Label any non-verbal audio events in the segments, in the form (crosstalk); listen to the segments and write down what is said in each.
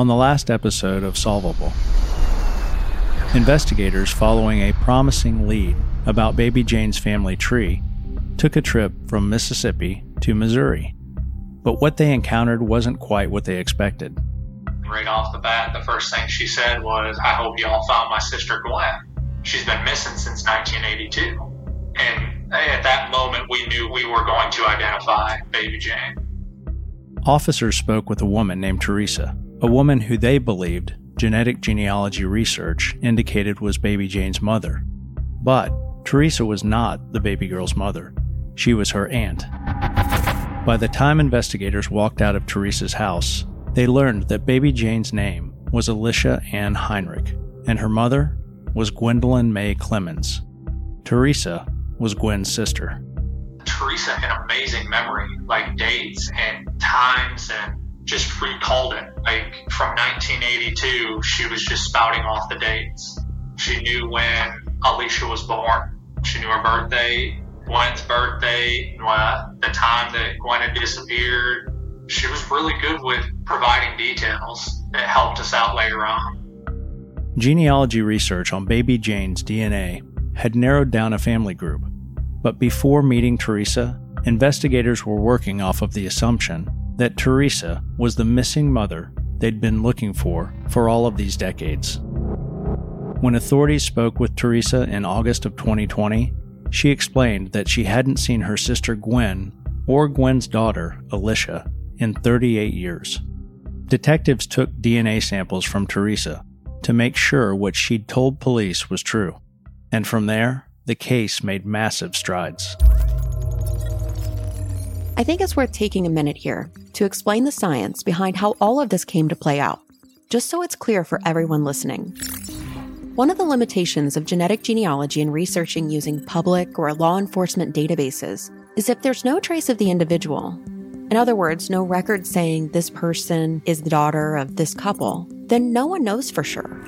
On the last episode of Solvable, investigators following a promising lead about Baby Jane's family tree took a trip from Mississippi to Missouri. But what they encountered wasn't quite what they expected. Right off the bat, the first thing she said was, I hope y'all found my sister Gwen. She's been missing since 1982. And at that moment, we knew we were going to identify Baby Jane. Officers spoke with a woman named Teresa, a woman who they believed genetic genealogy research indicated was Baby Jane's mother. But Teresa was not the baby girl's mother, she was her aunt. By the time investigators walked out of Teresa's house, they learned that Baby Jane's name was Alisha Ann Heinrich, and her mother was Gwendolyn Mae Clemons. Teresa was Gwen's sister. Teresa had amazing memory, like dates and times, and just recalled it. Like from 1982, she was just spouting off the dates. She knew when Alisha was born. She knew her birthday, Gwen's birthday, the time that Gwen had disappeared. She was really good with providing details that helped us out later on. Genealogy research on baby Jane's DNA had narrowed down a family group, but before meeting Teresa, investigators were working off of the assumption that Teresa was the missing mother they'd been looking for for all of these decades. When authorities spoke with Teresa in August of 2020, she explained that she hadn't seen her sister Gwen or Gwen's daughter, Alisha, in 38 years. Detectives took DNA samples from Teresa to make sure what she'd told police was true. And from there, the case made massive strides. I think it's worth taking a minute here to explain the science behind how all of this came to play out, just so it's clear for everyone listening. One of the limitations of genetic genealogy and researching using public or law enforcement databases is if there's no trace of the individual. In other words, no record saying this person is the daughter of this couple, then no one knows for sure.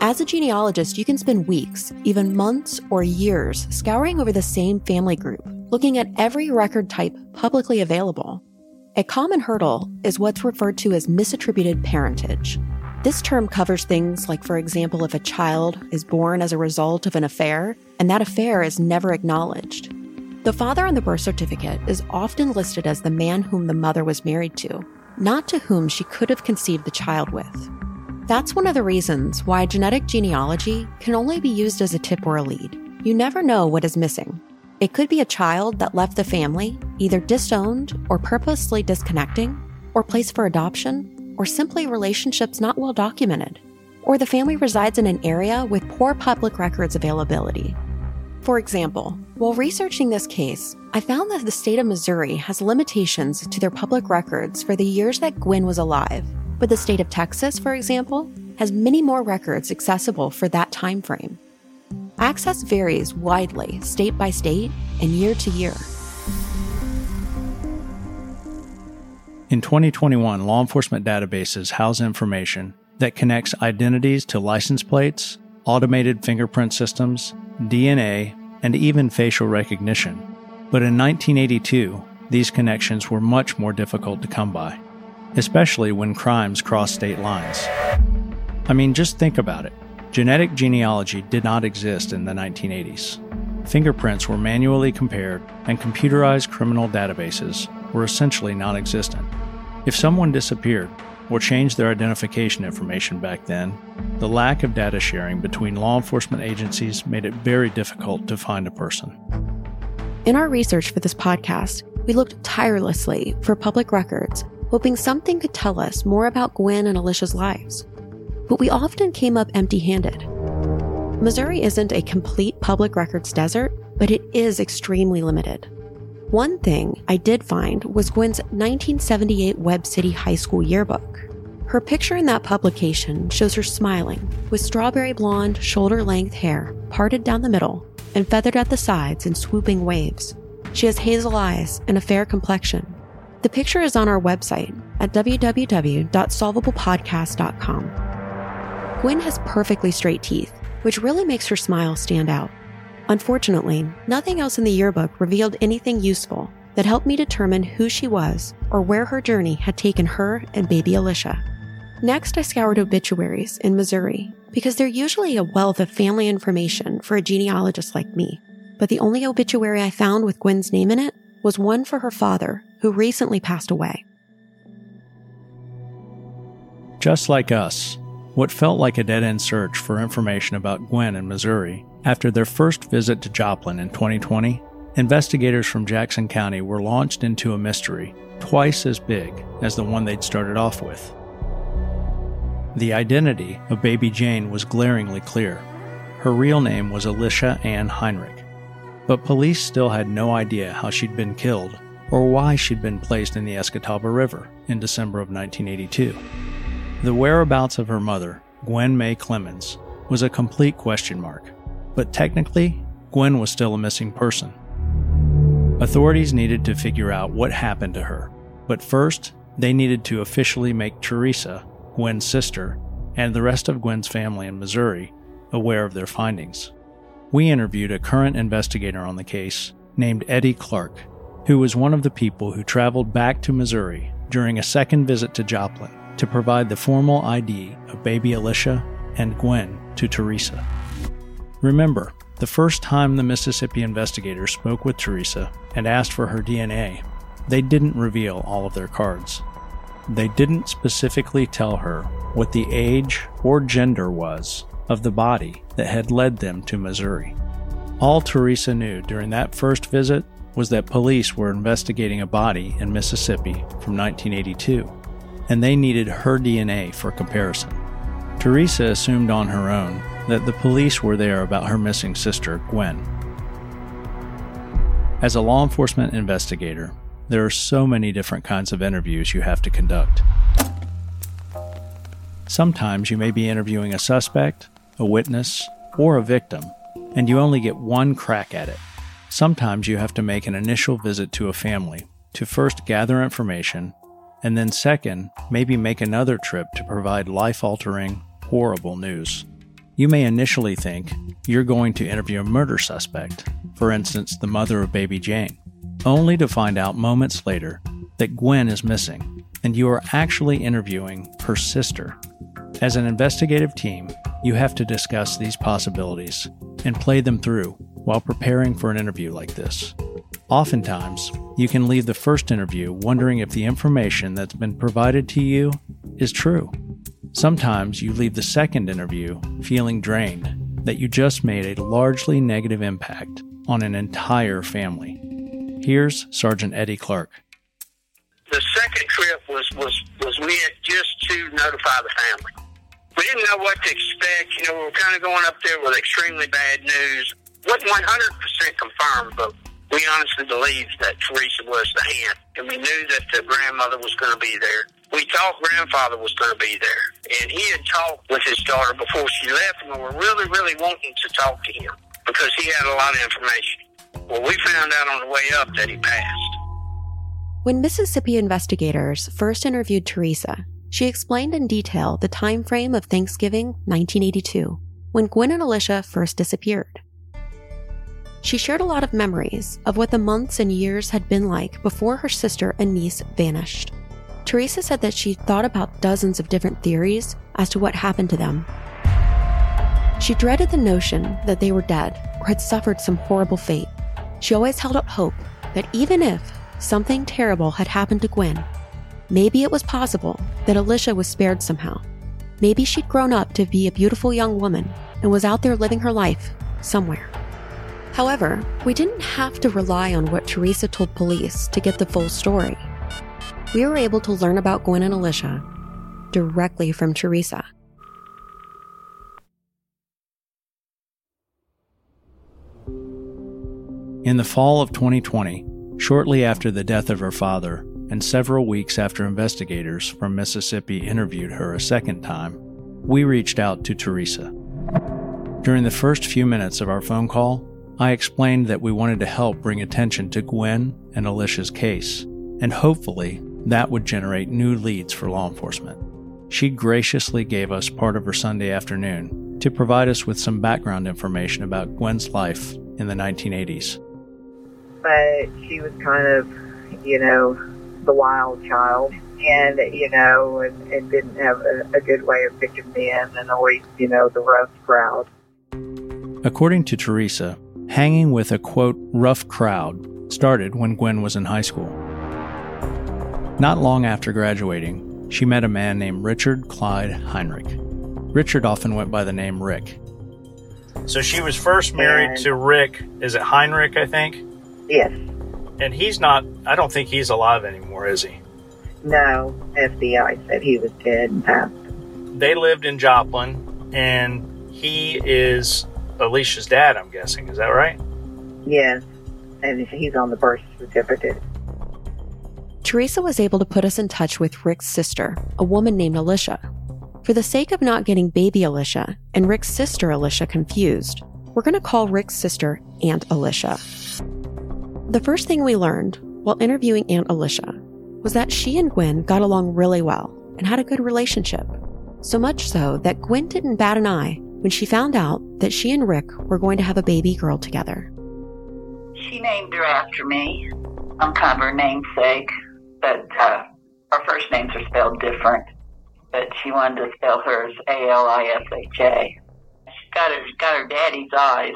As a genealogist, you can spend weeks, even months or years, scouring over the same family group, looking at every record type publicly available. A common hurdle is what's referred to as misattributed parentage. This term covers things like, for example, if a child is born as a result of an affair and that affair is never acknowledged. The father on the birth certificate is often listed as the man whom the mother was married to, not to whom she could have conceived the child with. That's one of the reasons why genetic genealogy can only be used as a tip or a lead. You never know what is missing. It could be a child that left the family, either disowned or purposely disconnecting, or placed for adoption, or simply relationships not well documented. Or the family resides in an area with poor public records availability. For example, while researching this case, I found that the state of Missouri has limitations to their public records for the years that Gwen was alive, but the state of Texas, for example, has many more records accessible for that time frame. Access varies widely state by state and year to year. In 2021, law enforcement databases house information that connects identities to license plates, automated fingerprint systems, DNA, and even facial recognition. But in 1982, these connections were much more difficult to come by, especially when crimes cross state lines. I mean, just think about it. Genetic genealogy did not exist in the 1980s. Fingerprints were manually compared, and computerized criminal databases were essentially non existent. If someone disappeared, or changed their identification information back then, the lack of data sharing between law enforcement agencies made it very difficult to find a person. In our research for this podcast, we looked tirelessly for public records, hoping something could tell us more about Gwen and Alisha's lives. But we often came up empty handed. Missouri isn't a complete public records desert, but it is extremely limited. One thing I did find was Gwen's 1978 Webb City High School yearbook. Her picture in that publication shows her smiling, with strawberry blonde, shoulder length hair parted down the middle and feathered at the sides in swooping waves. She has hazel eyes and a fair complexion. The picture is on our website at www.solvablepodcast.com. Gwen has perfectly straight teeth, which really makes her smile stand out. Unfortunately, nothing else in the yearbook revealed anything useful that helped me determine who she was or where her journey had taken her and baby Alisha. Next, I scoured obituaries in Missouri because they're usually a wealth of family information for a genealogist like me. But the only obituary I found with Gwen's name in it was one for her father, who recently passed away. Just like us, what felt like a dead end search for information about Gwen in Missouri after their first visit to Joplin in 2020, investigators from Jackson County were launched into a mystery twice as big as the one they'd started off with. The identity of baby Jane was glaringly clear. Her real name was Alisha Ann Heinrich, but police still had no idea how she'd been killed or why she'd been placed in the Escatawpa River in December of 1982. The whereabouts of her mother, Gwen Mae Clemons, was a complete question mark but technically, Gwen was still a missing person. Authorities needed to figure out what happened to her, but first, they needed to officially make Teresa, Gwen's sister, and the rest of Gwen's family in Missouri aware of their findings. We interviewed a current investigator on the case named Eddie Clark, who was one of the people who traveled back to Missouri during a second visit to Joplin to provide the formal ID of baby Alisha and Gwen to Teresa. Remember, the first time the Mississippi investigators spoke with Teresa and asked for her DNA, they didn't reveal all of their cards. They didn't specifically tell her what the age or gender was of the body that had led them to Missouri. All Teresa knew during that first visit was that police were investigating a body in Mississippi from 1982, and they needed her DNA for comparison. Teresa assumed on her own that the police were there about her missing sister, Gwen. As a law enforcement investigator, there are so many different kinds of interviews you have to conduct. Sometimes you may be interviewing a suspect, a witness, or a victim, and you only get one crack at it. Sometimes you have to make an initial visit to a family to first gather information, and then, second, maybe make another trip to provide life altering, horrible news. You may initially think you're going to interview a murder suspect, for instance, the mother of baby Jane, only to find out moments later that Gwen is missing and you are actually interviewing her sister. As an investigative team, you have to discuss these possibilities and play them through while preparing for an interview like this. Oftentimes, you can leave the first interview wondering if the information that's been provided to you is true. Sometimes you leave the second interview feeling drained that you just made a largely negative impact on an entire family. Here's Sergeant Eddie Clark. The second trip was, was, was meant just to notify the family. We didn't know what to expect. You know, we were kind of going up there with extremely bad news. Wasn't 100% confirmed, but we honestly believed that Teresa was the aunt, and we knew that the grandmother was going to be there we thought grandfather was going to be there. And he had talked with his daughter before she left, and we were really, really wanting to talk to him because he had a lot of information. Well, we found out on the way up that he passed. When Mississippi investigators first interviewed Teresa, she explained in detail the time frame of Thanksgiving 1982, when Gwen and Alisha first disappeared. She shared a lot of memories of what the months and years had been like before her sister and niece vanished. Teresa said that she thought about dozens of different theories as to what happened to them. She dreaded the notion that they were dead or had suffered some horrible fate. She always held out hope that even if something terrible had happened to Gwen, maybe it was possible that Alisha was spared somehow. Maybe she'd grown up to be a beautiful young woman and was out there living her life somewhere. However, we didn't have to rely on what Teresa told police to get the full story. We were able to learn about Gwen and Alisha directly from Teresa. In the fall of 2020, shortly after the death of her father, and several weeks after investigators from Mississippi interviewed her a second time, we reached out to Teresa. During the first few minutes of our phone call, I explained that we wanted to help bring attention to Gwen and Alisha's case, and hopefully that would generate new leads for law enforcement. She graciously gave us part of her Sunday afternoon to provide us with some background information about Gwen's life in the 1980s. But she was kind of, you know, the wild child and you know and, and didn't have a, a good way of picking men and always you know the rough crowd according to teresa hanging with a quote rough crowd started when gwen was in high school. Not long after graduating she met a man named richard clyde heinrich. Richard often went by the name rick. So she was first married And- to rick. Is it heinrich i think? Yes. And he's not i don't think he's alive anymore is he? No fbi said he was dead and passed they lived in joplin and he is alisha's dad i'm guessing is that right yes and he's on the birth certificate Teresa was able to put us in touch with Rick's sister, a woman named Alicia. For the sake of not getting baby Alisha and Rick's sister Alicia confused, we're going to call Rick's sister Aunt Alicia. The first thing we learned while interviewing Aunt Alicia was that she and Gwen got along really well and had a good relationship. So much so that Gwen didn't bat an eye when she found out that she and Rick were going to have a baby girl together. She named her after me. I'm kind of her namesake, but uh, our first names are spelled different. But she wanted to spell hers A L I S H A. She got her got her daddy's eyes.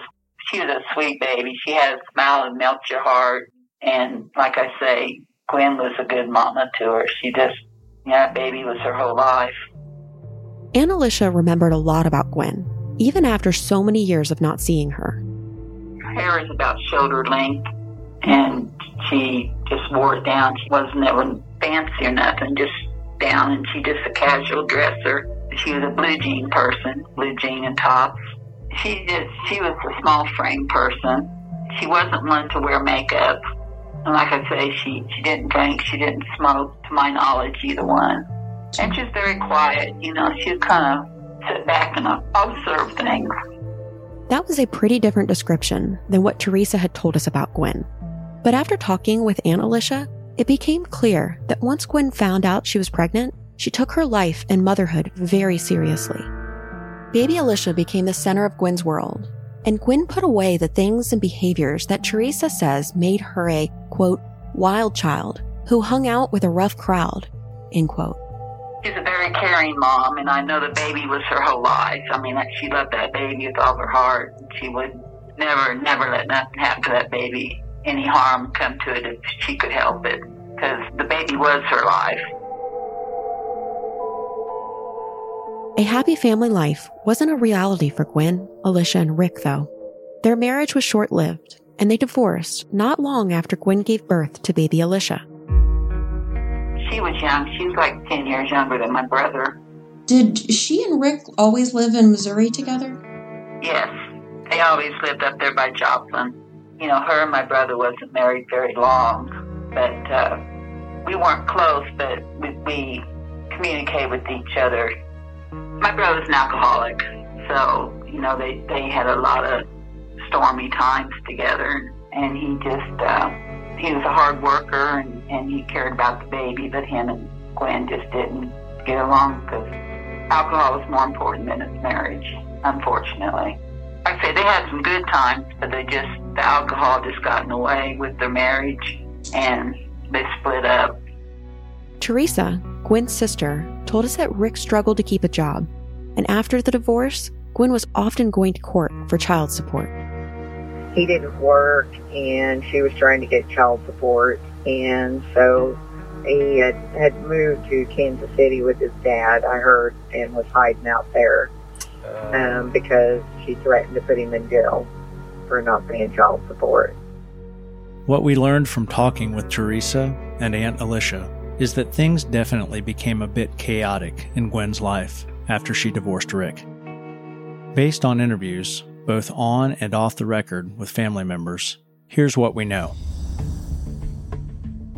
She was a sweet baby. She had a smile that melts your heart. And like I say, Gwen was a good mama to her. She just, yeah, baby was her whole life. Aunt Alicia remembered a lot about Gwen, even after so many years of not seeing her. Her hair is about shoulder length, and she just wore it down. She wasn't ever fancy or nothing, just down, and she just a casual dresser. She was a blue jean person, blue jean and tops. She just she was a small frame person. She wasn't one to wear makeup, and like I say, she she didn't drink, she didn't smoke, to my knowledge, either one. And she's very quiet, you know. She'd kind of sit back and observe things. That was a pretty different description than what Teresa had told us about Gwen. But after talking with Aunt Alicia, it became clear that once Gwen found out she was pregnant, she took her life and motherhood very seriously. Baby Alisha became the center of Gwen's world, and Gwen put away the things and behaviors that Teresa says made her a, quote, wild child who hung out with a rough crowd, end quote. Very caring mom, and I know the baby was her whole life. I mean, she loved that baby with all her heart. She would never, never let nothing happen to that baby, any harm come to it if she could help it, because the baby was her life. A happy family life wasn't a reality for Gwen, Alisha, and Rick, though. Their marriage was short lived, and they divorced not long after Gwen gave birth to baby Alisha. She was young. She was like 10 years younger than my brother. Did she and Rick always live in Missouri together? Yes, they always lived up there by Joplin. You know, her and my brother wasn't married very long, but uh, we weren't close, but we, we communicated with each other. My brother's an alcoholic, so, you know, they, they had a lot of stormy times together, and he just, uh, he was a hard worker, and, and he cared about the baby, but him and Gwen just didn't get along because alcohol was more important than his marriage, unfortunately. I say, they had some good times, but they just, the alcohol just got in the way with their marriage, and they split up. Teresa, Gwen's sister, told us that Rick struggled to keep a job, and after the divorce, Gwen was often going to court for child support. He didn't work and she was trying to get child support and so He had, had moved to Kansas City with his dad, I heard, and was hiding out there um, because she threatened to put him in jail for not paying child support. What we learned from talking with Teresa and Aunt Alicia is that things definitely became a bit chaotic in Gwen's life after she divorced Rick. Based on interviews, both on and off the record with family members, here's what we know.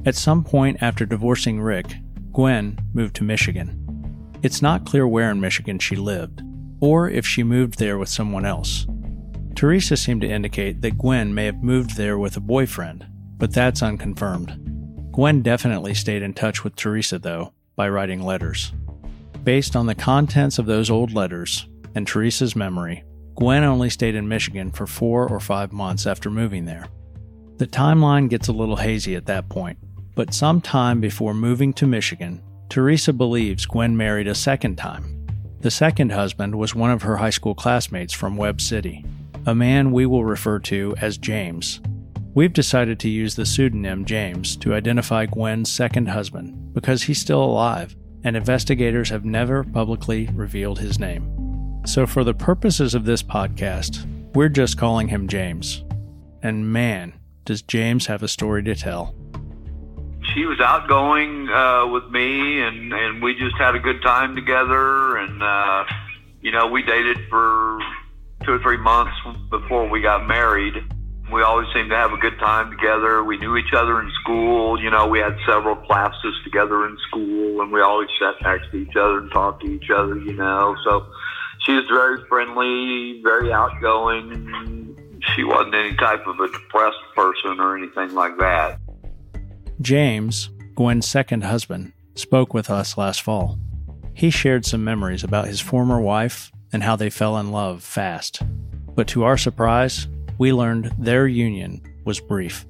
At some point after divorcing Rick, Gwen moved to Michigan. It's not clear where in Michigan she lived, or if she moved there with someone else. Teresa seemed to indicate that Gwen may have moved there with a boyfriend, but that's unconfirmed. Gwen definitely stayed in touch with Teresa, though, by writing letters. Based on the contents of those old letters and Teresa's memory, Gwen only stayed in Michigan for four or five months after moving there. The timeline gets a little hazy at that point, but sometime before moving to Michigan, Teresa believes Gwen married a second time. The second husband was one of her high school classmates from Webb City, a man we will refer to as James. We've decided to use the pseudonym James to identify Gwen's second husband because he's still alive, and investigators have never publicly revealed his name. So, for the purposes of this podcast, we're just calling him James. And man, does James have a story to tell. She was outgoing uh, with me, and, and we just had a good time together. And, uh, you know, we dated for two or three months before we got married. We always seemed to have a good time together. We knew each other in school. You know, we had several classes together in school, and we always sat next to each other and talked to each other, you know. So she was very friendly, very outgoing. She wasn't any type of a depressed person or anything like that. James, Gwen's second husband, spoke with us last fall. He shared some memories about his former wife and how they fell in love fast. But to our surprise, we learned their union was brief.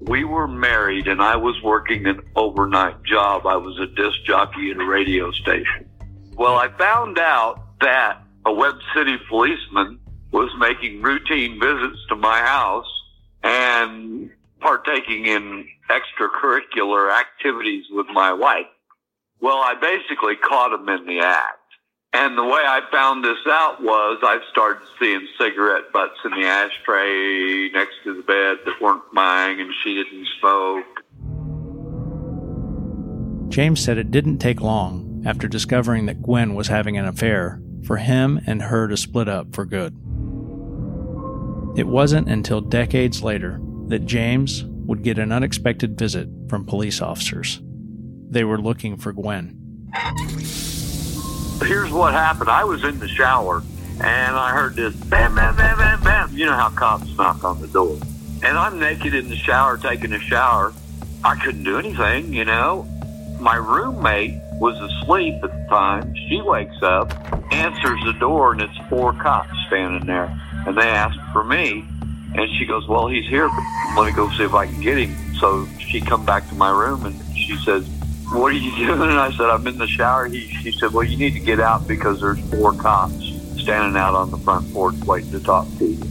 We were married, and I was working an overnight job. I was a disc jockey at a radio station. Well, I found out that a Webb City policeman was making routine visits to my house and partaking in extracurricular activities with my wife. Well, I basically caught him in the act. And the way I found this out was I started seeing cigarette butts in the ashtray next to the bed that weren't mine, and she didn't smoke. James said it didn't take long after discovering that Gwen was having an affair for him and her to split up for good. It wasn't until decades later that James would get an unexpected visit from police officers. They were looking for Gwen. Here's what happened. I was in the shower and I heard this bam, bam, bam, bam, bam. You know how cops knock on the door. And I'm naked in the shower taking a shower. I couldn't do anything, you know. My roommate was asleep at the time. She wakes up, answers the door, and it's four cops standing there. And they ask for me. And she goes, well, he's here. Let me go see if I can get him. So she come back to my room and she says, what are you (laughs) doing? And I said, I'm in the shower. He, she said, well, you need to get out because there's four cops standing out on the front porch waiting to talk to you.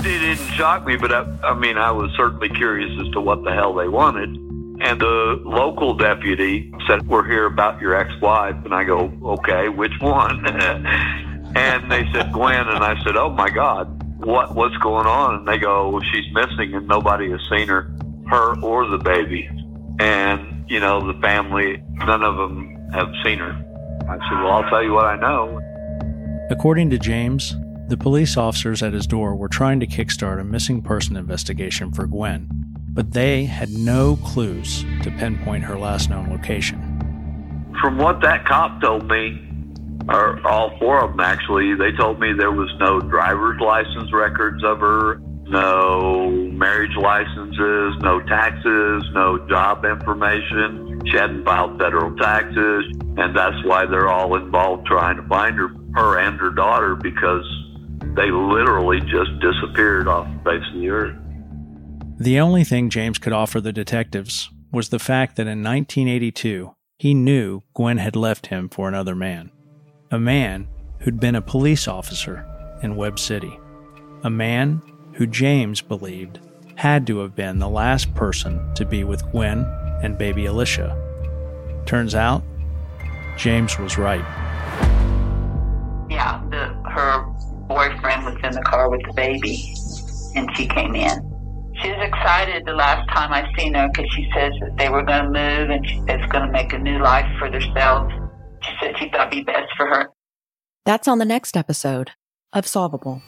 It didn't shock me, but I, I mean, I was certainly curious as to what the hell they wanted. And the local deputy said, we're here about your ex-wife. And I go, okay, which one? (laughs) and they said, Gwen. And I said, oh my God, what, what's going on? And they go, well, she's missing and nobody has seen her, her or the baby. And, you know, the family, none of them have seen her. I said, well, I'll tell you what I know. According to James, the police officers at his door were trying to kickstart a missing person investigation for Gwen, but they had no clues to pinpoint her last known location. From what that cop told me, or all four of them actually, they told me there was no driver's license records of her, no marriage licenses, no taxes, no job information. She hadn't filed federal taxes, and that's why they're all involved trying to find her, her and her daughter because they literally just disappeared off the face of the earth. The only thing James could offer the detectives was the fact that in 1982, he knew Gwen had left him for another man. A man who'd been a police officer in Webb City. A man who James believed had to have been the last person to be with Gwen and baby Alisha. Turns out, James was right. Yeah, the, her boyfriend was in the car with the baby, and she came in. She was excited the last time I seen her because she says that they were going to move and she, going to make a new life for themselves. She said she thought it'd be best for her. That's on the next episode of Solvable.